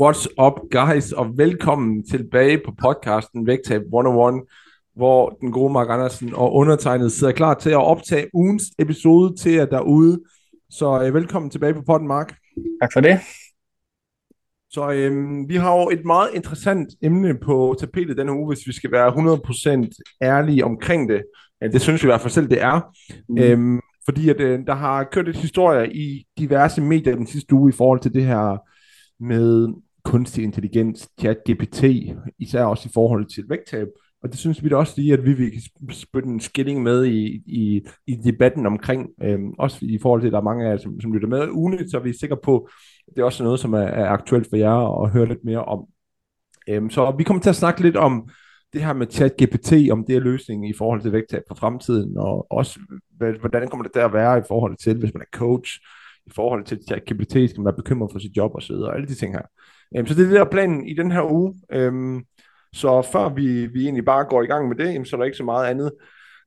What's up guys, og velkommen tilbage på podcasten Vægtab 101, hvor den gode Mark Andersen og undertegnet sidder klar til at optage ugens episode til jer derude. Så øh, velkommen tilbage på podden, Mark. Tak for det. Så øhm, vi har jo et meget interessant emne på tapetet denne uge, hvis vi skal være 100% ærlige omkring det. Ja, det synes vi i hvert fald selv, det er. Mm. Øhm, fordi at, øh, der har kørt et historie i diverse medier den sidste uge i forhold til det her med kunstig intelligens, chat GPT, især også i forhold til vægttab. Og det synes vi da også lige, at vi vil spytte en skilling med i, i, i debatten omkring, øhm, også i forhold til, at der er mange af jer, som, som lytter med ugenligt, så er vi sikre på, at det er også noget, som er, er aktuelt for jer at høre lidt mere om. Øhm, så vi kommer til at snakke lidt om det her med chat GPT, om det er løsningen i forhold til vægttab på fremtiden, og også hvordan kommer det der at være i forhold til, hvis man er coach, i forhold til chat GPT, skal man være bekymret for sit job og så videre, og alle de ting her. Øhm, så det er det der planen i den her uge. Øhm, så før vi, vi egentlig bare går i gang med det, jamen, så er der ikke så meget andet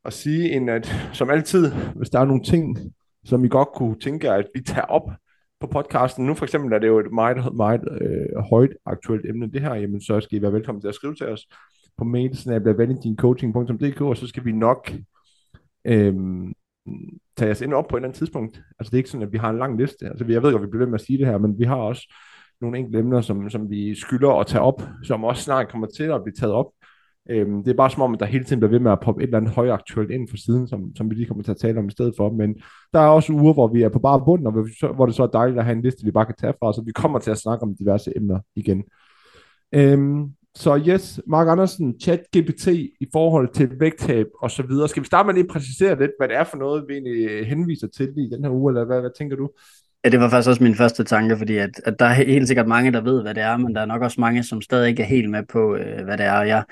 at sige, end at som altid, hvis der er nogle ting, som I godt kunne tænke at vi tager op på podcasten. Nu for eksempel er det jo et meget, meget øh, højt aktuelt emne, det her, jamen så skal I være velkommen til at skrive til os på mailsnabla.valentincoaching.dk, og så skal vi nok øh, tage os ind op på et eller andet tidspunkt. Altså det er ikke sådan, at vi har en lang liste. Altså jeg ved godt, vi bliver ved med at sige det her, men vi har også nogle enkelte emner, som, som vi skylder at tage op, som også snart kommer til at blive taget op. Øhm, det er bare som om, at der hele tiden bliver ved med at poppe et eller andet højaktuelt ind for siden, som, som vi lige kommer til at tale om i stedet for. Men der er også uger, hvor vi er på bare bunden, og hvor, hvor det så er dejligt at have en liste, vi bare kan tage fra, så vi kommer til at snakke om diverse emner igen. Øhm, så yes, Mark Andersen, chat GPT i forhold til vægttab og så videre. Skal vi starte med at lige præcisere lidt, hvad det er for noget, vi egentlig henviser til i den her uge, eller hvad, hvad tænker du? Ja, det var faktisk også min første tanke, fordi at, at der er helt sikkert mange, der ved, hvad det er, men der er nok også mange, som stadig ikke er helt med på, øh, hvad det er. Jeg,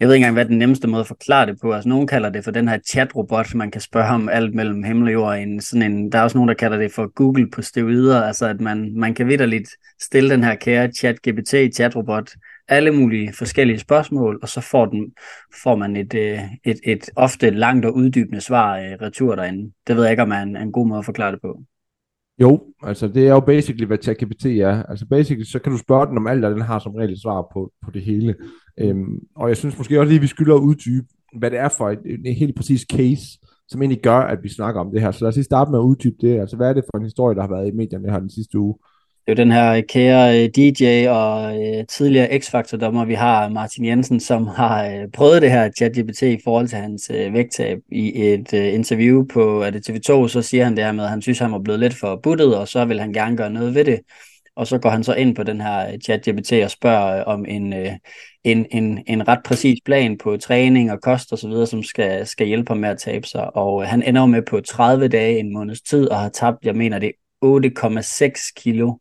jeg ved ikke engang, hvad den nemmeste måde at forklare det på. Altså, nogen kalder det for den her chatrobot, man kan spørge om alt mellem himmel og jord. En, sådan en, der er også nogen, der kalder det for Google på steroider, altså at man, man kan vidderligt stille den her kære chat-GPT, chatrobot, alle mulige forskellige spørgsmål, og så får, den, får man et, øh, et, et ofte langt og uddybende svar øh, retur derinde. Det ved jeg ikke, om er en, en god måde at forklare det på. Jo, altså det er jo basically, hvad ChatGPT er. Altså basically, så kan du spørge den om alt, og den har som regel svar på, på det hele. Øhm, og jeg synes måske også lige, at vi skylder at uddybe, hvad det er for et, en helt præcis case, som egentlig gør, at vi snakker om det her. Så lad os lige starte med at uddybe det. Altså hvad er det for en historie, der har været i medierne her den sidste uge? Det er jo den her øh, kære øh, DJ og øh, tidligere X-Factor-dommer, vi har Martin Jensen, som har øh, prøvet det her ChatGPT i forhold til hans øh, vægttab i et interview på er det TV2, så siger han det her med, at han synes, han var blevet lidt for buttet, og så vil han gerne gøre noget ved det. Og så går han så ind på den her ChatGPT og spørger om en, en, en, en ret præcis plan på træning og kost og så videre, som skal, skal hjælpe ham med at tabe sig. Og han ender med på 30 dage, en måneds tid, og har tabt, jeg mener det 8,6 kilo,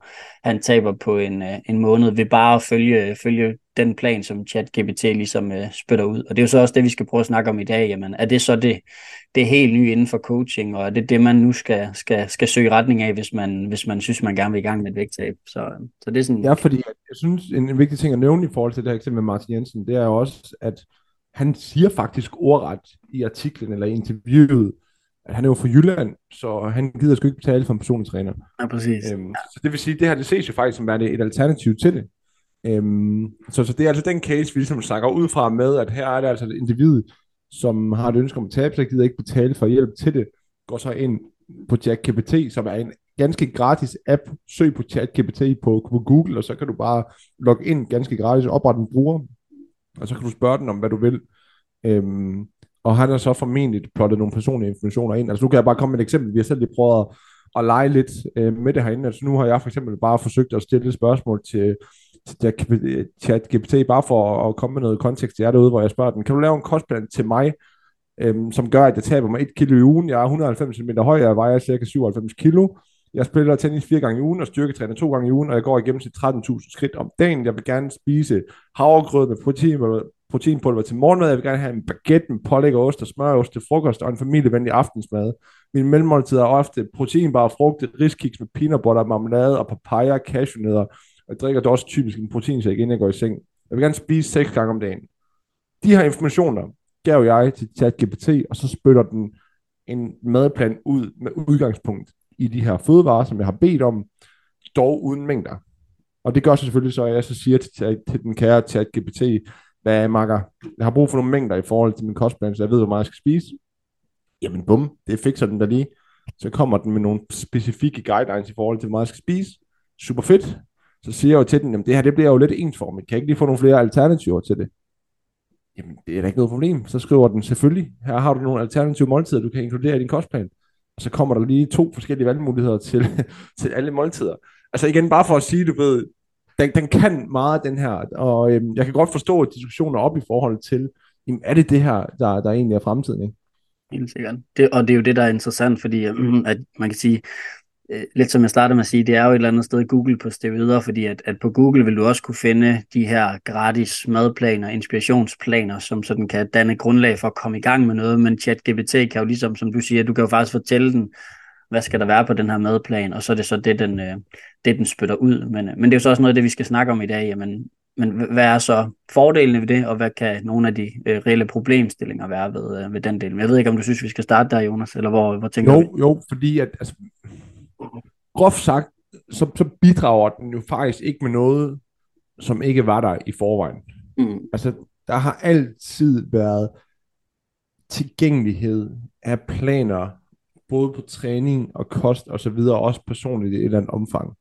han taber på en, øh, en måned ved bare at følge, følge den plan, som ChatGPT ligesom uh, spytter ud. Og det er jo så også det, vi skal prøve at snakke om i dag. Jamen, er det så det, det helt nye inden for coaching, og er det det, man nu skal, skal, skal søge retning af, hvis man, hvis man synes, man gerne vil i gang med et vægttab? Så, så det er sådan... Ja, fordi jeg synes, en, en vigtig ting at nævne i forhold til det her eksempel med Martin Jensen, det er også, at han siger faktisk ordret i artiklen eller i interviewet, han er jo fra Jylland, så han gider sgu ikke betale for en personlig træner. Ja, præcis. Øhm, så det vil sige, det her, det ses jo faktisk som værende et alternativ til det. Øhm, så, så det er altså den case, vi ligesom snakker ud fra med, at her er det altså et individ, som har et ønske om at tabe sig, gider ikke betale for hjælp til det, går så ind på ChatGPT, som er en ganske gratis app. Søg på ChatGPT på, på Google, og så kan du bare logge ind ganske gratis, oprette en bruger, og så kan du spørge den om, hvad du vil. Øhm, og han har så formentlig plottet nogle personlige informationer ind. Altså nu kan jeg bare komme med et eksempel. Vi har selv lige prøvet at, at lege lidt øh, med det herinde. Altså nu har jeg for eksempel bare forsøgt at stille et spørgsmål til, til chat GPT, bare for at komme med noget kontekst til jer derude, hvor jeg spørger den, kan du lave en kostplan til mig, øhm, som gør, at jeg taber mig 1 kilo i ugen. Jeg er 190 cm høj, jeg vejer cirka 97 kilo. Jeg spiller tennis fire gange i ugen og styrketræner to gange i ugen, og jeg går igennem til 13.000 skridt om dagen. Jeg vil gerne spise havregrød med protein, proteinpulver til morgenmad. Jeg vil gerne have en baguette med pålæg og ost og smørost til frokost og en familievenlig aftensmad. Min mellemmåltid er ofte proteinbare frugt, riskiks med peanut butter, marmelade og papaya, cashewnødder. Og jeg drikker også typisk en proteinshake, inden jeg går i seng. Jeg vil gerne spise seks gange om dagen. De her informationer gav jeg til ChatGPT, og så spytter den en madplan ud med udgangspunkt i de her fødevarer, som jeg har bedt om, dog uden mængder. Og det gør så selvfølgelig så, at jeg så siger til, til den kære ChatGPT, hvad makker, jeg har brug for nogle mængder i forhold til min kostplan, så jeg ved, hvor meget jeg skal spise. Jamen bum, det fikser den der lige. Så kommer den med nogle specifikke guidelines i forhold til, hvor meget jeg skal spise. Super fedt. Så siger jeg jo til den, jamen det her det bliver jo lidt ensformigt. Kan jeg ikke lige få nogle flere alternativer til det? Jamen, det er da ikke noget problem. Så skriver den selvfølgelig, her har du nogle alternative måltider, du kan inkludere i din kostplan. Og så kommer der lige to forskellige valgmuligheder til, til alle måltider. Altså igen, bare for at sige, du ved, den, den kan meget, den her. Og øhm, jeg kan godt forstå, at diskussioner op i forhold til, jamen, er det det her, der, der egentlig er fremtiden, ikke? Helt sikkert. Det, og det er jo det, der er interessant, fordi mm, at man kan sige, øh, lidt som jeg startede med at sige, det er jo et eller andet sted Google på videre, fordi at, at på Google vil du også kunne finde de her gratis madplaner, inspirationsplaner, som sådan kan danne grundlag for at komme i gang med noget, men ChatGPT kan jo ligesom, som du siger, du kan jo faktisk fortælle den, hvad skal der være på den her madplan, og så er det så det, den, øh, det, den spytter ud. Men, men det er jo så også noget af det, vi skal snakke om i dag. Jamen, men hvad er så fordelene ved det, og hvad kan nogle af de øh, reelle problemstillinger være ved, øh, ved den del? Men jeg ved ikke, om du synes, vi skal starte der, Jonas, eller hvor, hvor tænker jo, du? Jo, fordi at, altså, groft sagt, så, så bidrager den jo faktisk ikke med noget, som ikke var der i forvejen. Mm. Altså, der har altid været tilgængelighed af planer, både på træning og kost og så videre, også personligt i et eller andet omfang.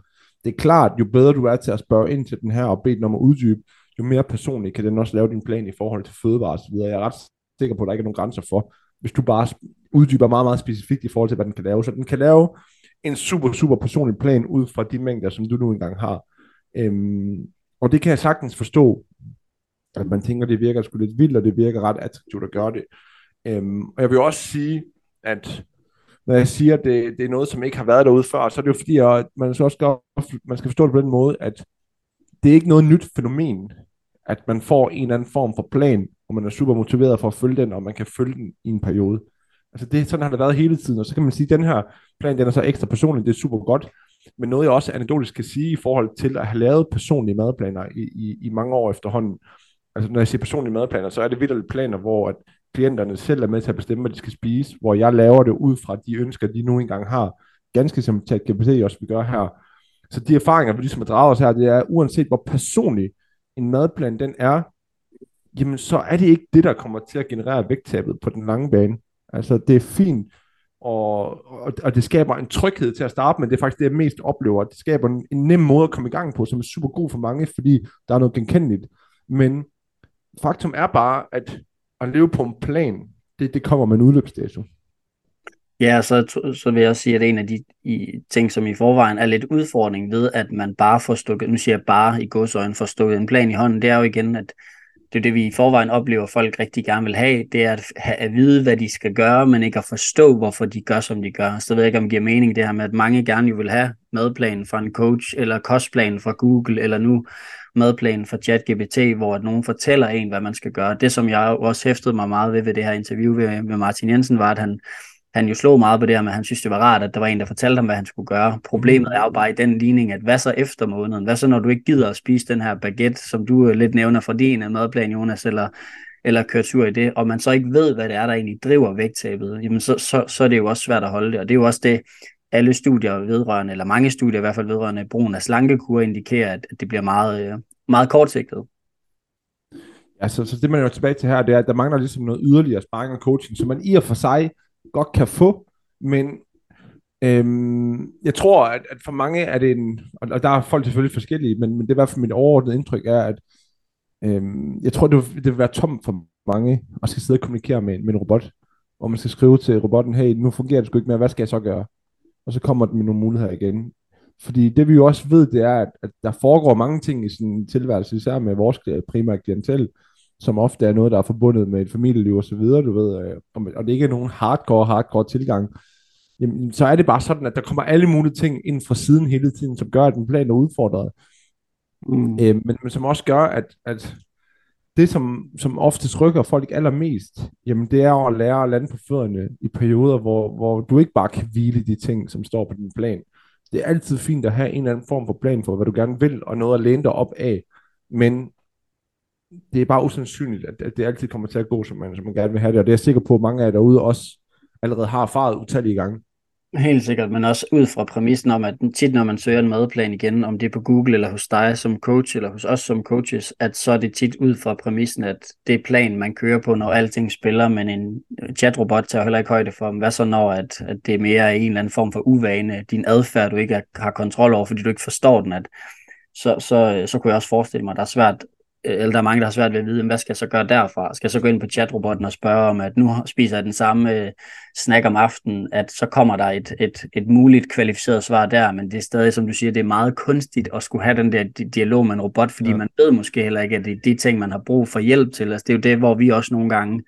Det er klart, jo bedre du er til at spørge ind til den her og bede den om at uddybe, jo mere personligt kan den også lave din plan i forhold til fødevare og så videre. Jeg er ret sikker på, at der ikke er nogen grænser for, hvis du bare uddyber meget, meget specifikt i forhold til, hvad den kan lave. Så den kan lave en super, super personlig plan ud fra de mængder, som du nu engang har. Øhm, og det kan jeg sagtens forstå, at man tænker, det virker sgu lidt vildt, og det virker ret attraktivt at gøre det. Øhm, og jeg vil også sige, at når jeg siger, at det, det er noget, som ikke har været derude før, så er det jo fordi, at man skal også skal, man skal forstå det på den måde, at det er ikke noget nyt fænomen, at man får en eller anden form for plan, og man er super motiveret for at følge den, og man kan følge den i en periode. Altså det, sådan har det været hele tiden, og så kan man sige, at den her plan, den er så ekstra personlig, det er super godt, men noget jeg også anekdotisk kan sige i forhold til at have lavet personlige madplaner i, i, i mange år efterhånden, altså når jeg siger personlige madplaner, så er det vildt planer, hvor at klienterne selv er med til at bestemme, hvad de skal spise, hvor jeg laver det ud fra de ønsker, de nu engang har, ganske som ChatGPT også vi gør her. Så de erfaringer, vi ligesom har draget os her, det er, uanset hvor personlig en madplan den er, jamen så er det ikke det, der kommer til at generere vægttabet på den lange bane. Altså, det er fint, og, og, og det skaber en tryghed til at starte med. Det er faktisk det, jeg mest oplever. Det skaber en, en nem måde at komme i gang på, som er super god for mange, fordi der er noget genkendeligt. Men faktum er bare, at at leve på en plan, det, det kommer med en udløbsdato. Ja, så, så vil jeg også sige, at en af de i, ting, som i forvejen er lidt udfordring ved, at man bare får stukket, nu siger jeg bare i godsøjne, får stukket en plan i hånden, det er jo igen, at det er det, vi i forvejen oplever, folk rigtig gerne vil have, det er at, have, at vide, hvad de skal gøre, men ikke at forstå, hvorfor de gør, som de gør. Så ved jeg ikke, om det giver mening det her med, at mange gerne jo vil have madplanen fra en coach, eller kostplanen fra Google, eller nu madplanen fra ChatGPT, hvor at nogen fortæller en, hvad man skal gøre. Det, som jeg også hæftede mig meget ved ved det her interview med Martin Jensen, var, at han, han jo slog meget på det her med, at han synes, det var rart, at der var en, der fortalte ham, hvad han skulle gøre. Problemet er jo bare i den ligning, at hvad så efter måneden? Hvad så, når du ikke gider at spise den her baguette, som du øh, lidt nævner fra din øh, madplan, Jonas, eller, eller køre tur i det, og man så ikke ved, hvad det er, der egentlig driver vægttabet, jamen så, så, så er det jo også svært at holde det. Og det er jo også det, alle studier vedrørende, eller mange studier i hvert fald vedrørende brugen af slankekur, indikerer, at det bliver meget, øh, meget kortsigtet. Ja, så, så det man er jo tilbage til her, det er, at der mangler ligesom noget yderligere sparring og coaching, som man i og for sig godt kan få, men øhm, jeg tror, at, at for mange er det en, og der er folk selvfølgelig forskellige, men, men det er i hvert fald mit overordnede indtryk er, at øhm, jeg tror, det vil, det vil være tomt for mange at skal sidde og kommunikere med, med en robot, hvor man skal skrive til robotten, hey, nu fungerer det sgu ikke mere, hvad skal jeg så gøre? Og så kommer den med nogle muligheder igen. Fordi det vi jo også ved, det er, at, at der foregår mange ting i sådan en tilværelse, især med vores øh, primære klientel, som ofte er noget, der er forbundet med et familieliv og så videre, du ved, øh, og, det ikke er nogen hardcore, hardcore tilgang. jamen, så er det bare sådan, at der kommer alle mulige ting ind fra siden hele tiden, som gør, at den plan er udfordret. Mm. Øh, men, men som også gør, at, at det, som, som oftest rykker folk allermest, jamen det er at lære at lande på fødderne i perioder, hvor, hvor du ikke bare kan hvile de ting, som står på din plan. Det er altid fint at have en eller anden form for plan for, hvad du gerne vil, og noget at læne dig op af. Men det er bare usandsynligt, at, at det altid kommer til at gå, som man, som man gerne vil have det. Og det er jeg sikker på, at mange af jer derude også allerede har erfaret utallige gange. Helt sikkert, men også ud fra præmissen om, at tit når man søger en madplan igen, om det er på Google eller hos dig som coach, eller hos os som coaches, at så er det tit ud fra præmissen, at det er plan, man kører på, når alting spiller, men en chatrobot tager heller ikke højde for, hvad så når, at, at det er mere en eller anden form for uvane, din adfærd, du ikke har kontrol over, fordi du ikke forstår den, at så, så, så kunne jeg også forestille mig, at der er svært eller der er mange, der har svært ved at vide, hvad skal jeg så gøre derfra? Skal jeg så gå ind på chatrobotten og spørge om, at nu spiser jeg den samme øh, snack om aftenen, at så kommer der et, et, et muligt kvalificeret svar der, men det er stadig, som du siger, det er meget kunstigt at skulle have den der dialog med en robot, fordi ja. man ved måske heller ikke, at det er de ting, man har brug for hjælp til. Altså, det er jo det, hvor vi også nogle gange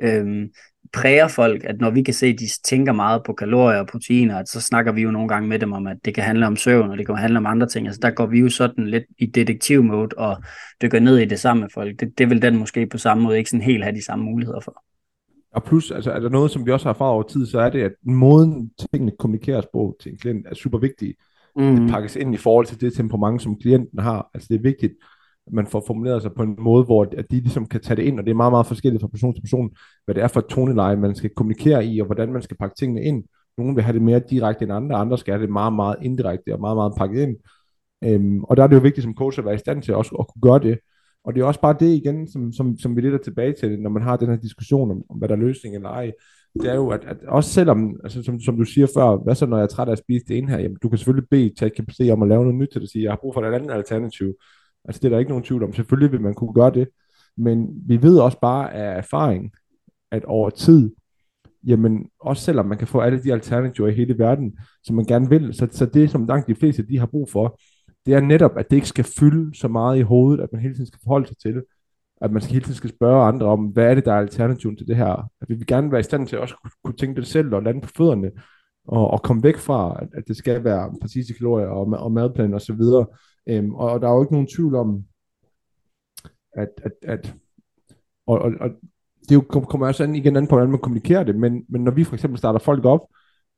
øhm, præger folk, at når vi kan se, at de tænker meget på kalorier og proteiner, at så snakker vi jo nogle gange med dem om, at det kan handle om søvn, og det kan handle om andre ting. Altså der går vi jo sådan lidt i detektiv-mode og dykker ned i det sammen med folk. Det, det vil den måske på samme måde ikke sådan helt have de samme muligheder for. Og plus, altså, er der noget, som vi også har erfaret over tid, så er det, at måden tingene kommunikeres på til en klient er super vigtig. Mm. Det pakkes ind i forhold til det temperament, som klienten har. Altså det er vigtigt, man får formuleret sig på en måde, hvor at de ligesom kan tage det ind, og det er meget, meget forskelligt fra person til person, hvad det er for et toneleje, man skal kommunikere i, og hvordan man skal pakke tingene ind. Nogle vil have det mere direkte end andre, andre skal have det meget, meget indirekte og meget, meget pakket ind. Øhm, og der er det jo vigtigt som coach at være i stand til også at kunne gøre det. Og det er også bare det igen, som, som, som vi lidt er tilbage til, når man har den her diskussion om, om hvad der er løsning eller ej. Det er jo, at, at også selvom, altså, som, som du siger før, hvad så når jeg er træt af at spise det ene her, jamen, du kan selvfølgelig bede ChatGPT om at lave noget nyt til at sige, jeg har brug for et andet alternativ. Altså det er der ikke nogen tvivl om. Selvfølgelig vil man kunne gøre det. Men vi ved også bare af erfaring, at over tid, jamen også selvom man kan få alle de alternativer i hele verden, som man gerne vil, så, så det som langt de fleste de har brug for, det er netop, at det ikke skal fylde så meget i hovedet, at man hele tiden skal forholde sig til det. At man hele tiden skal spørge andre om, hvad er det, der er alternativen til det her? At vi vil gerne være i stand til at også kunne tænke det selv og lande på fødderne, og, og komme væk fra, at, at det skal være præcise kalorier og, og madplan og så videre. Øhm, og, og der er jo ikke nogen tvivl om, at, at, at og, og, og det jo kommer også igen an på, hvordan man kommunikerer det, men, men når vi for eksempel starter folk op,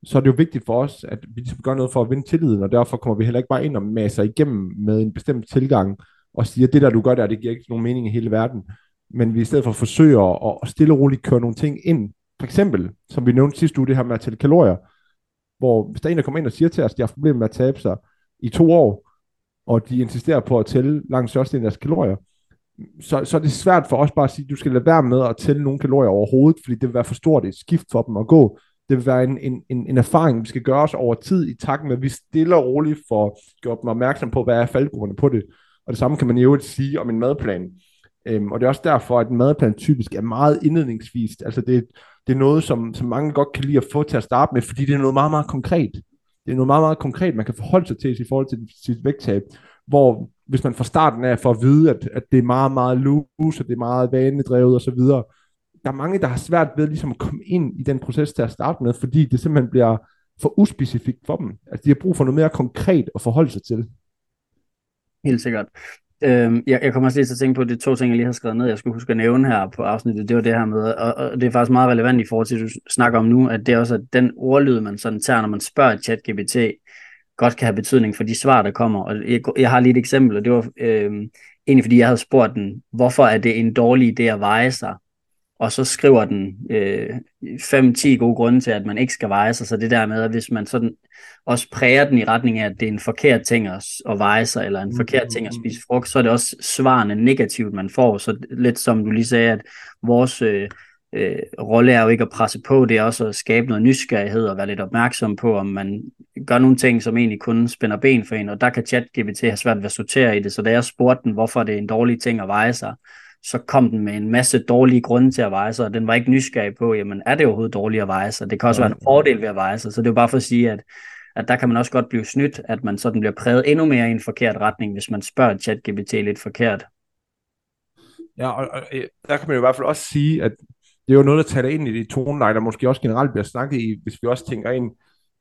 så er det jo vigtigt for os, at vi ligesom gør noget for at vinde tilliden, og derfor kommer vi heller ikke bare ind og masser igennem med en bestemt tilgang, og siger, at det der du gør der, det giver ikke nogen mening i hele verden. Men vi i stedet for forsøger at, at stille og roligt køre nogle ting ind. For eksempel, som vi nævnte sidste uge, det her med at tælle kalorier, hvor hvis der er en, der kommer ind og siger til os, at de har problemer med at tabe sig i to år, og de insisterer på at tælle langt størstedelen af deres kalorier, så, så er det svært for os bare at sige, at du skal lade være med at tælle nogle kalorier overhovedet, fordi det vil være for stort et skift for dem at gå. Det vil være en, en, en, en erfaring, vi skal gøre os over tid i takt med, at vi stille og roligt får gjort dem opmærksom på, hvad er faldgrupperne på det. Og det samme kan man i øvrigt sige om en madplan. Øhm, og det er også derfor, at madplan typisk er meget indledningsvist. Altså det, det er noget, som, som mange godt kan lide at få til at starte med, fordi det er noget meget, meget konkret det er noget meget, meget konkret, man kan forholde sig til i forhold til sit vægttab, hvor hvis man fra starten af får at vide, at, at det er meget, meget loose, og det er meget vanedrevet og så videre, der er mange, der har svært ved ligesom at komme ind i den proces til at starte med, fordi det simpelthen bliver for uspecifikt for dem. Altså, de har brug for noget mere konkret at forholde sig til. Helt sikkert. Øhm, jeg, jeg kommer også lige til at tænke på de to ting, jeg lige har skrevet ned, jeg skulle huske at nævne her på afsnittet. Det var det her med, og, og det er faktisk meget relevant i forhold til, at du snakker om nu, at det er også at den ordlyd, man sådan tager, når man spørger ChatGPT, godt kan have betydning for de svar, der kommer. Og jeg, jeg har lige et eksempel, og det var øhm, egentlig fordi, jeg havde spurgt den, hvorfor er det en dårlig idé at veje sig? Og så skriver den øh, 5-10 gode grunde til, at man ikke skal veje sig. Så det der med, at hvis man sådan også præger den i retning af, at det er en forkert ting at, at veje sig, eller en forkert ting at spise frugt, så er det også svarene negativt, man får. Så lidt som du lige sagde, at vores øh, øh, rolle er jo ikke at presse på, det er også at skabe noget nysgerrighed og være lidt opmærksom på, om man gør nogle ting, som egentlig kun spænder ben for en, og der kan ChatGPT have svært ved at sortere i det. Så da jeg spurgte den, hvorfor det er en dårlig ting at veje sig, så kom den med en masse dårlige grunde til at veje sig, og den var ikke nysgerrig på, jamen er det overhovedet dårligt at veje sig? Det kan også være en fordel ved at veje sig, så det er jo bare for at sige, at, at der kan man også godt blive snydt, at man sådan bliver præget endnu mere i en forkert retning, hvis man spørger ChatGPT lidt forkert. Ja, og, og der kan man jo i hvert fald også sige, at det er jo noget, der taler ind i de toneleje, der måske også generelt bliver snakket i, hvis vi også tænker ind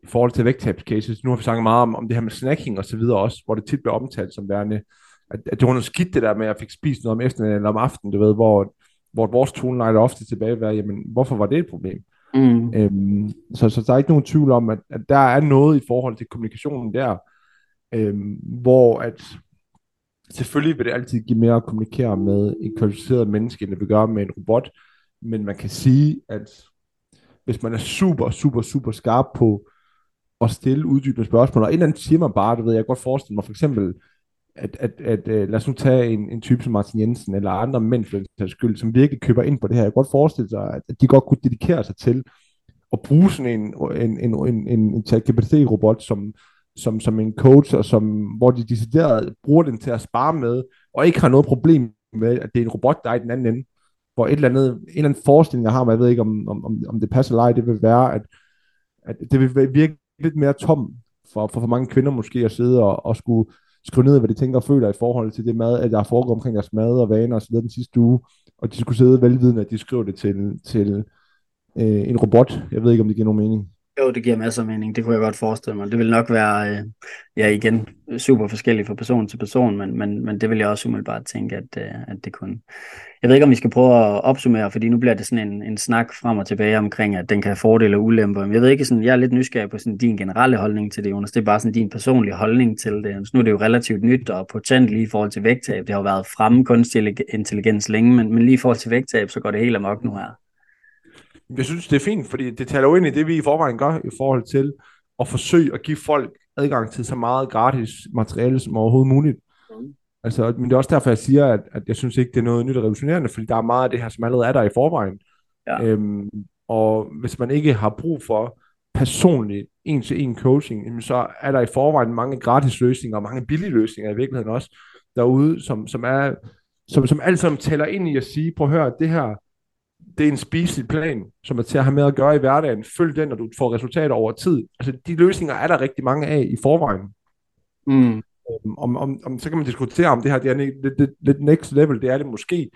i forhold til vægttabscases. Nu har vi snakket meget om, om det her med snacking og så videre også, hvor det tit bliver omtalt som værende, at, at det var noget skidt det der med, at jeg fik spist noget om eftermiddagen eller om aftenen, du ved, hvor, hvor vores toneleje er ofte tilbage være, jamen, hvorfor var det et problem? Mm. Øhm, så, så der er ikke nogen tvivl om, at, at der er noget i forhold til kommunikationen der, øhm, hvor at selvfølgelig vil det altid give mere at kommunikere med en kvalificeret menneske, end det vil gøre med en robot, men man kan sige, at hvis man er super, super, super skarp på at stille uddybende spørgsmål, og en eller anden siger man bare, du ved, jeg kan godt forestille mig for eksempel, at, at, at, at lad os nu tage en, en type som Martin Jensen, eller andre mænd for den skyld, som virkelig køber ind på det her. Jeg kan godt forestille sig, at, at de godt kunne dedikere sig til at bruge sådan en, en, en, en, en, en ChatGPT-robot som, som, som en coach, og som, hvor de decideret bruger den til at spare med, og ikke har noget problem med, at det er en robot, der er i den anden ende. Hvor et eller andet, en eller anden forestilling, jeg har, men jeg ved ikke, om, om, om det passer eller ej, det vil være, at, at det vil virke lidt mere tom for, for, for mange kvinder måske at sidde og, og skulle skrive ned, hvad de tænker og føler i forhold til det mad, at der foregår omkring deres mad og vaner og sådan den sidste uge, og de skulle sidde velvidende, at de skriver det til, til øh, en robot. Jeg ved ikke, om det giver nogen mening. Jo, det giver masser af mening. Det kunne jeg godt forestille mig. Det vil nok være, øh, ja igen, super forskelligt fra person til person, men, men, men det vil jeg også umiddelbart tænke, at, øh, at det kunne. Jeg ved ikke, om vi skal prøve at opsummere, fordi nu bliver det sådan en, en snak frem og tilbage omkring, at den kan have fordele og ulemper. Men jeg ved ikke, sådan, jeg er lidt nysgerrig på sådan din generelle holdning til det, Jonas. Det er bare sådan din personlige holdning til det. Så nu er det jo relativt nyt og potent lige i forhold til vægttab. Det har jo været fremme kunstig intelligens længe, men, men lige i forhold til vægttab, så går det helt amok nu her. Jeg synes, det er fint, fordi det taler jo ind i det, vi i forvejen gør i forhold til at forsøge at give folk adgang til så meget gratis materiale som overhovedet muligt. Mm. Altså, men det er også derfor, jeg siger, at, at jeg synes ikke, det er noget nyt og revolutionerende, fordi der er meget af det her, som allerede er der i forvejen. Ja. Øhm, og hvis man ikke har brug for personligt en-til-en coaching, så er der i forvejen mange gratis løsninger og mange billige løsninger i virkeligheden også derude, som, som er som, som alt sammen tæller ind i at sige, prøv at høre, det her, det er en spiselig plan, som er til at have med at gøre i hverdagen. Følg den, når du får resultater over tid. Altså, de løsninger er der rigtig mange af i forvejen. Mm. Øhm, om, om, om, så kan man diskutere, om det her det er lidt, lidt, lidt next level, det er det måske.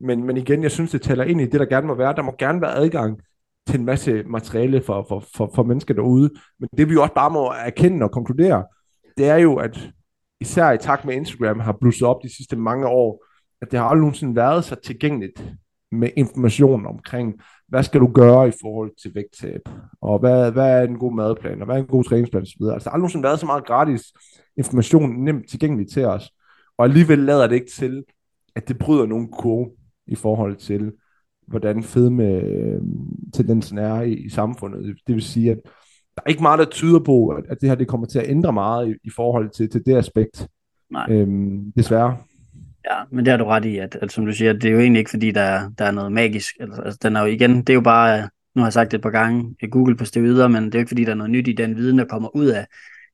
Men, men igen, jeg synes, det taler ind i det, der gerne må være. Der må gerne være adgang til en masse materiale for, for, for, for mennesker derude. Men det vi jo også bare må erkende og konkludere, det er jo, at især i takt med Instagram har blusset op de sidste mange år, at det har aldrig nogensinde været så tilgængeligt med information omkring, hvad skal du gøre i forhold til vægttab, og hvad, hvad er en god madplan, og hvad er en god træningsplan osv. Altså, der har aldrig nogensinde været så meget gratis information nemt tilgængelig til os, og alligevel lader det ikke til, at det bryder nogen kurve i forhold til, hvordan fedme øh, tendensen er i, i samfundet. Det vil sige, at der er ikke meget, der tyder på, at, at det her det kommer til at ændre meget i, i forhold til, til det aspekt. Nej. Øhm, desværre. Ja, men det har du ret i, at, at som du siger, det er jo egentlig ikke, fordi der, der er noget magisk. Altså, altså, den er jo igen, det er jo bare, øh, nu har jeg sagt det et par gange, Google på steroider, men det er jo ikke, fordi der er noget nyt i den viden, der kommer ud af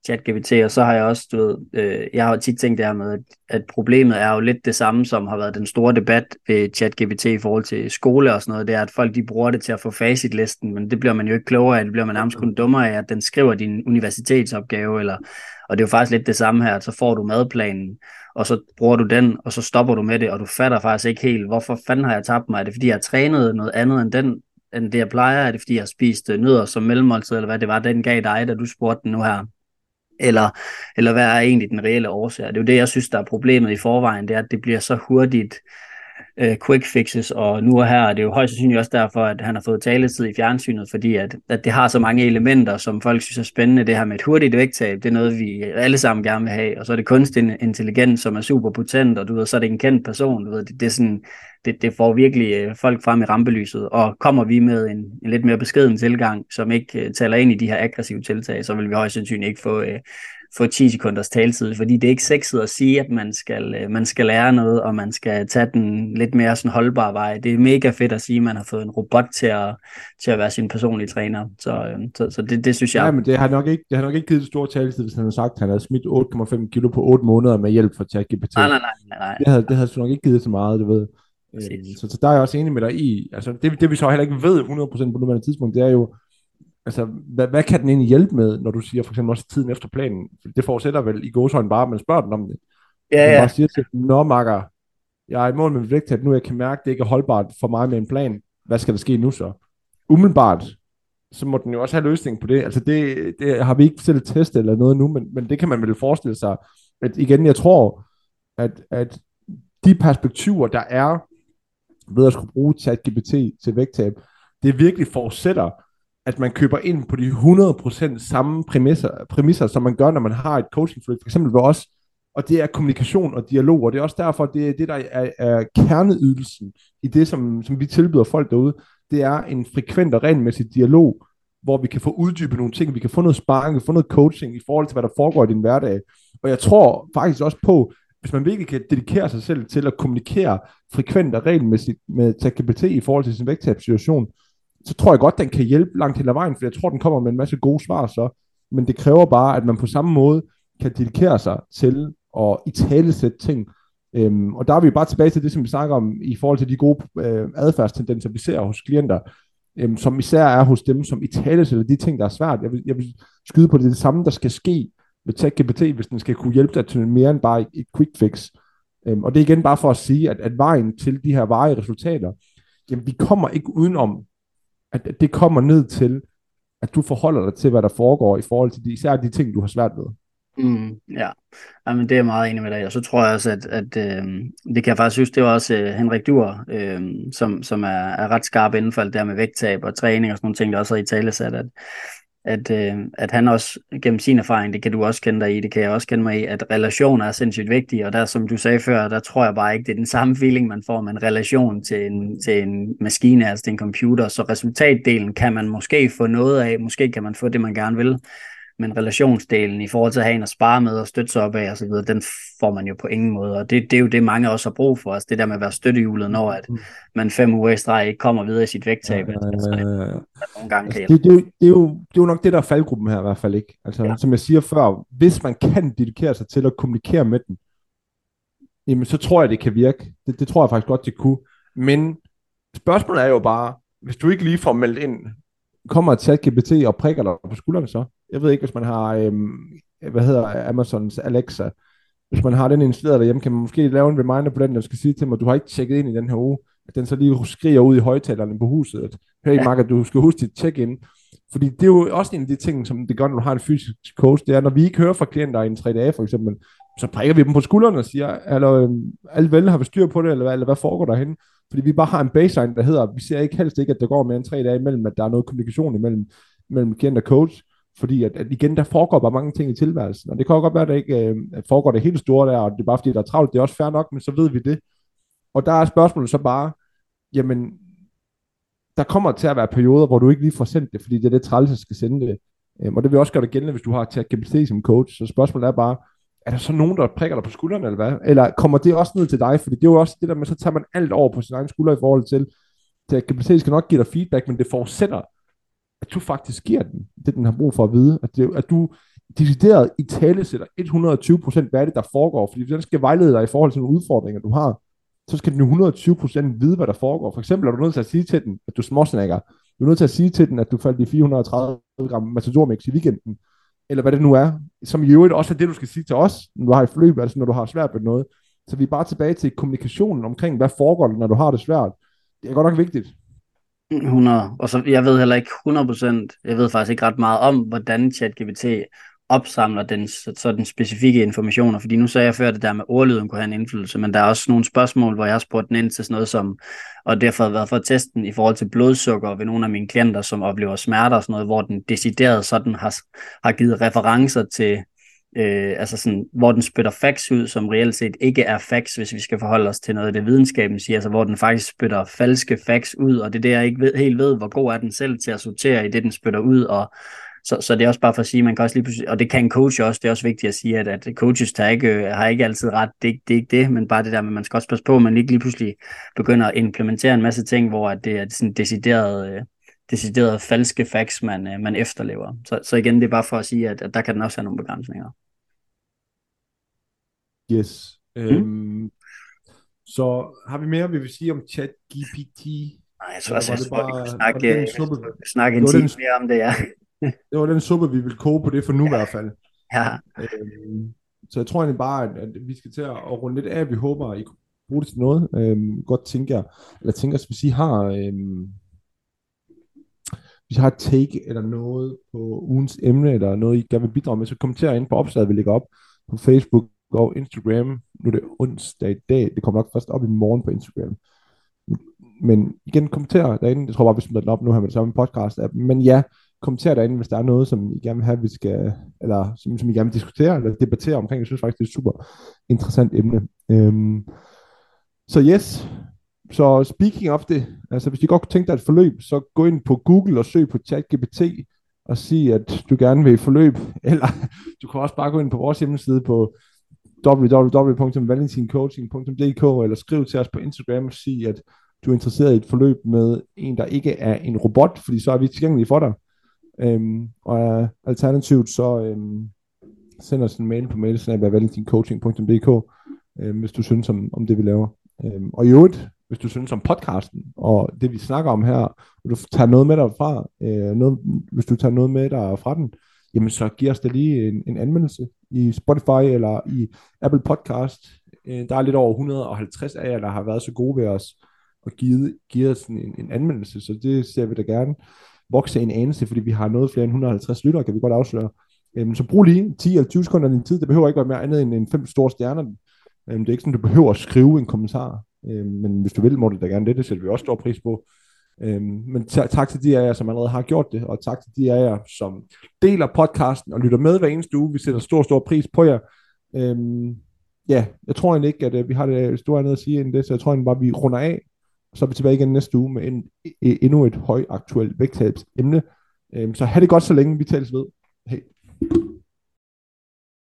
ChatGPT, og så har jeg også, du ved, øh, jeg har tit tænkt det her med, at, at problemet er jo lidt det samme, som har været den store debat ved ChatGPT i forhold til skole og sådan noget, det er, at folk de bruger det til at få facitlisten, men det bliver man jo ikke klogere af, det bliver man nærmest kun dummere af, at den skriver din universitetsopgave, eller, og det er jo faktisk lidt det samme her, at så får du madplanen, og så bruger du den, og så stopper du med det, og du fatter faktisk ikke helt, hvorfor fanden har jeg tabt mig? Er det fordi, jeg har trænet noget andet end, den, end det, jeg plejer? Er det fordi, jeg har spist øh, nødder som mellemmåltid, eller hvad det var, den gav dig, da du spurgte den nu her? Eller, eller hvad er egentlig den reelle årsag? Det er jo det, jeg synes, der er problemet i forvejen, det er, at det bliver så hurtigt øh, quick fixes, og nu og her er det jo højst sandsynligt også derfor, at han har fået taletid i fjernsynet, fordi at, at det har så mange elementer, som folk synes er spændende. Det her med et hurtigt vægttab, det er noget, vi alle sammen gerne vil have, og så er det kunstig intelligens, som er super potent, og du ved, så er det en kendt person, du ved, det, det er sådan, det, det får virkelig øh, folk frem i rampelyset, og kommer vi med en, en lidt mere beskeden tilgang, som ikke øh, taler ind i de her aggressive tiltag, så vil vi højst sandsynligt ikke få, øh, få 10 sekunders taletid, fordi det er ikke sexet at sige, at man skal, øh, man skal lære noget, og man skal tage den lidt mere sådan holdbare vej. Det er mega fedt at sige, at man har fået en robot til at, til at være sin personlige træner. Så, øh, så, så det, det synes jeg... Nej, men det har nok ikke, det har nok ikke givet det store taletid, hvis han har sagt, at han havde smidt 8,5 kilo på 8 måneder med hjælp fra ChatGPT. Nej, nej, nej, nej. Det havde, det havde nok ikke givet så meget, du ved. Præcis. Så, så der er jeg også enig med dig i. Altså, det, det vi så heller ikke ved 100% på nuværende tidspunkt, det er jo, altså, hvad, hvad kan den egentlig hjælpe med, når du siger for eksempel også tiden efter planen? Det forudsætter vel i gåshøjden bare, at man spørger den om det. Ja, ja. Man bare siger til Nå, makker, jeg er i mål med vægttab nu, jeg kan mærke, at det ikke er holdbart for mig med en plan. hvad skal der ske nu så? Umiddelbart, så må den jo også have løsning på det. Altså det, det har vi ikke selv testet eller noget nu, men, men det kan man vel forestille sig. At igen, jeg tror, at, at de perspektiver, der er ved at skulle bruge ChatGPT til vægttab, det virkelig forudsætter, at man køber ind på de 100% samme præmisser, præmisser, som man gør, når man har et coaching for eksempel ved os, og det er kommunikation og dialog, og det er også derfor, det er det, der er, er kerneydelsen i det, som, som vi tilbyder folk derude, det er en frekvent og regelmæssig dialog, hvor vi kan få uddybet nogle ting, vi kan få noget sparring, vi kan få noget coaching i forhold til, hvad der foregår i din hverdag. Og jeg tror faktisk også på, hvis man virkelig kan dedikere sig selv til at kommunikere frekvent og regelmæssigt med ChatGPT i forhold til sin vægttabssituation, så tror jeg godt, den kan hjælpe langt hele vejen, for jeg tror, den kommer med en masse gode svar så, men det kræver bare, at man på samme måde kan dedikere sig til at i tale sætte ting. Øhm, og der er vi bare tilbage til det, som vi snakker om i forhold til de gode øh, adfærdstendenser, vi ser hos klienter, øhm, som især er hos dem, som i tale sætter de ting, der er svært. Jeg vil, jeg vil skyde på det, det samme, der skal ske med ChatGPT, hvis den skal kunne hjælpe dig til mere end bare et quick fix. Øhm, og det er igen bare for at sige, at, at vejen til de her varige resultater, jamen vi kommer ikke udenom, at det kommer ned til, at du forholder dig til, hvad der foregår i forhold til de, især de ting, du har svært ved. Mm, ja, Jamen, det er jeg meget enig med dig. Og så tror jeg også, at, at øh, det kan jeg faktisk synes, det var også øh, Henrik Duer, øh, som, som er, er ret skarp inden for det der med vægttab og træning og sådan nogle ting, der også har i tale sat, at, at, øh, at han også gennem sin erfaring, det kan du også kende dig i, det kan jeg også kende mig i, at relationer er sindssygt vigtige, og der som du sagde før, der tror jeg bare ikke, det er den samme feeling, man får med en relation til en, til en maskine, altså til en computer, så resultatdelen kan man måske få noget af, måske kan man få det, man gerne vil, men relationsdelen i forhold til at have en at spare med og støtte sig op af osv., den får man jo på ingen måde, og det, det er jo det, mange også har brug for, altså det der med at være støttehjulet, når at mm. man fem uger i streg ikke kommer videre i sit vægttab. Ja, ja, ja. Nogle gange altså, det, det, er jo, det, er jo, det er jo nok det, der er faldgruppen her i hvert fald ikke. Altså, ja. som jeg siger før, hvis man kan dedikere sig til at kommunikere med den, jamen så tror jeg, det kan virke. Det, det tror jeg faktisk godt, det kunne. Men spørgsmålet er jo bare, hvis du ikke lige får meldt ind, kommer et ChatGPT og prikker dig på skuldrene så? Jeg ved ikke, hvis man har, øhm, hvad hedder Amazons Alexa, hvis man har den installeret derhjemme, kan man måske lave en reminder på den, der skal sige til mig, du har ikke tjekket ind i den her uge, at den så lige skriger ud i højtalerne på huset, at hey ja. Mark, at du skal huske dit check-in. Fordi det er jo også en af de ting, som det gør, når du har en fysisk coach, det er, når vi ikke hører fra klienter i en tre dage for eksempel, så prikker vi dem på skuldrene og siger, eller øhm, alle vel har vi styr på det, eller hvad, eller hvad foregår derhen? Fordi vi bare har en baseline, der hedder, vi ser ikke helst ikke, at der går mere end tre dage imellem, at der er noget kommunikation imellem, mellem klient og coach. Fordi at, at igen, der foregår bare mange ting i tilværelsen. Og det kan jo godt være, at der ikke øh, foregår det helt store der, og det er bare fordi, der er travlt. Det er også fair nok, men så ved vi det. Og der er spørgsmålet så bare, jamen, der kommer til at være perioder, hvor du ikke lige får sendt det, fordi det er det træls, skal sende det. Øhm, og det vil også gøre dig gældende, hvis du har ChatGPT som coach. Så spørgsmålet er bare, er der så nogen, der prikker dig på skuldrene, eller hvad? Eller kommer det også ned til dig? Fordi det er jo også det der med, så tager man alt over på sin egen skulder i forhold til, ChatGPT skal nok give dig feedback, men det forudsætter, at du faktisk giver den det, den har brug for at vide. At, det, at du decideret i tale sætter 120% hvad er det, der foregår. Fordi hvis den skal vejlede dig i forhold til nogle udfordringer, du har, så skal den jo 120% vide, hvad der foregår. For eksempel er du nødt til at sige til den, at du småsnakker. Du er nødt til at sige til den, at du faldt i 430 gram matadormix i weekenden. Eller hvad det nu er. Som i øvrigt også er det, du skal sige til os, når du har et forløb, altså når du har svært med noget. Så vi er bare tilbage til kommunikationen omkring, hvad foregår der, når du har det svært. Det er godt nok vigtigt. 100. Og så, jeg ved heller ikke 100%, jeg ved faktisk ikke ret meget om, hvordan ChatGPT opsamler den, så den specifikke informationer, fordi nu sagde jeg før, at det der med ordlyden kunne have en indflydelse, men der er også nogle spørgsmål, hvor jeg har spurgt den ind til sådan noget som, og derfor har været for at teste den i forhold til blodsukker ved nogle af mine klienter, som oplever smerter og sådan noget, hvor den decideret sådan har, har givet referencer til øh, altså sådan, hvor den spytter facts ud, som reelt set ikke er facts, hvis vi skal forholde os til noget af det videnskaben siger, altså hvor den faktisk spytter falske facts ud, og det er det, jeg ikke ved, helt ved, hvor god er den selv til at sortere i det, den spytter ud, og så, så det er også bare for at sige, man kan også lige pludselig, og det kan en coach også, det er også vigtigt at sige, at, at coaches tager ikke, øh, har ikke altid ret, det, det er ikke det, men bare det der med, man skal også passe på, at man ikke lige pludselig begynder at implementere en masse ting, hvor at det er sådan decideret, øh, decideret falske facts, man, øh, man efterlever. Så, så igen, det er bare for at sige, at, at der kan den også have nogle begrænsninger. Yes. Mm. Øhm, så har vi mere, vi vil sige om chat GPT? Nej, jeg tror også, jeg bare, snakke, snakke en time mere om det, ja. det var den suppe, vi vil koge på det for nu ja. i hvert fald. Ja. Øhm, så jeg tror egentlig bare, at, at vi skal til at runde lidt af. Vi håber, at I kunne bruge det til noget. Øhm, godt tænker jeg, eller tænker, hvis I har, øhm, hvis I har et take eller noget på ugens emne, eller noget, I gerne vil bidrage med, så kommenter ind på opslaget, vi lægger op på Facebook går Instagram. Nu er det onsdag i dag, det kommer nok først op i morgen på Instagram. Men igen, kommenter derinde. Jeg tror bare, vi smider den op nu her med det samme podcast. Men ja, kommenter derinde, hvis der er noget, som I gerne vil have, vi skal, eller som, som I gerne vil diskutere eller debattere omkring. Jeg synes faktisk, det er et super interessant emne. Øhm, så yes, så speaking of det, altså hvis I godt kunne tænke dig et forløb, så gå ind på Google og søg på ChatGPT og sig, at du gerne vil forløb, eller du kan også bare gå ind på vores hjemmeside på www.valentincoaching.dk eller skriv til os på Instagram og sig, at du er interesseret i et forløb med en, der ikke er en robot, fordi så er vi tilgængelige for dig. Øhm, og alternativt så øhm, send os en mail på mailsnabel.valentincoaching.dk øhm, hvis du synes om, om det, vi laver. Øhm, og i øvrigt, hvis du synes om podcasten og det, vi snakker om her, og du tager noget med derfra, øh, noget, hvis du tager noget med dig fra den, jamen så giv os da lige en, en anmeldelse i Spotify eller i Apple Podcast. Øh, der er lidt over 150 af jer, der har været så gode ved os og givet, givet os en, en anmeldelse, så det ser vi da gerne vokse en anelse, fordi vi har noget flere end 150 lyttere, kan vi godt afsløre. Øhm, så brug lige 10 eller 20 sekunder af din tid. Det behøver ikke være mere andet end en fem store stjerner. Øhm, det er ikke sådan, du behøver at skrive en kommentar. Øhm, men hvis du vil, må du da gerne det. Det sætter vi også stor pris på. Øhm, men tak til de af jer, som allerede har gjort det, og tak til de af jer, som deler podcasten og lytter med hver eneste uge. Vi sætter stor, stor pris på jer. Øhm, ja, jeg tror egentlig ikke, at øh, vi har det øh, store andet at sige end det, så jeg tror egentlig bare, at vi runder af. Så er vi tilbage igen næste uge med en, e, endnu et højaktuelt vægttabsemne. Øhm, så have det godt så længe, vi tales ved. Hej.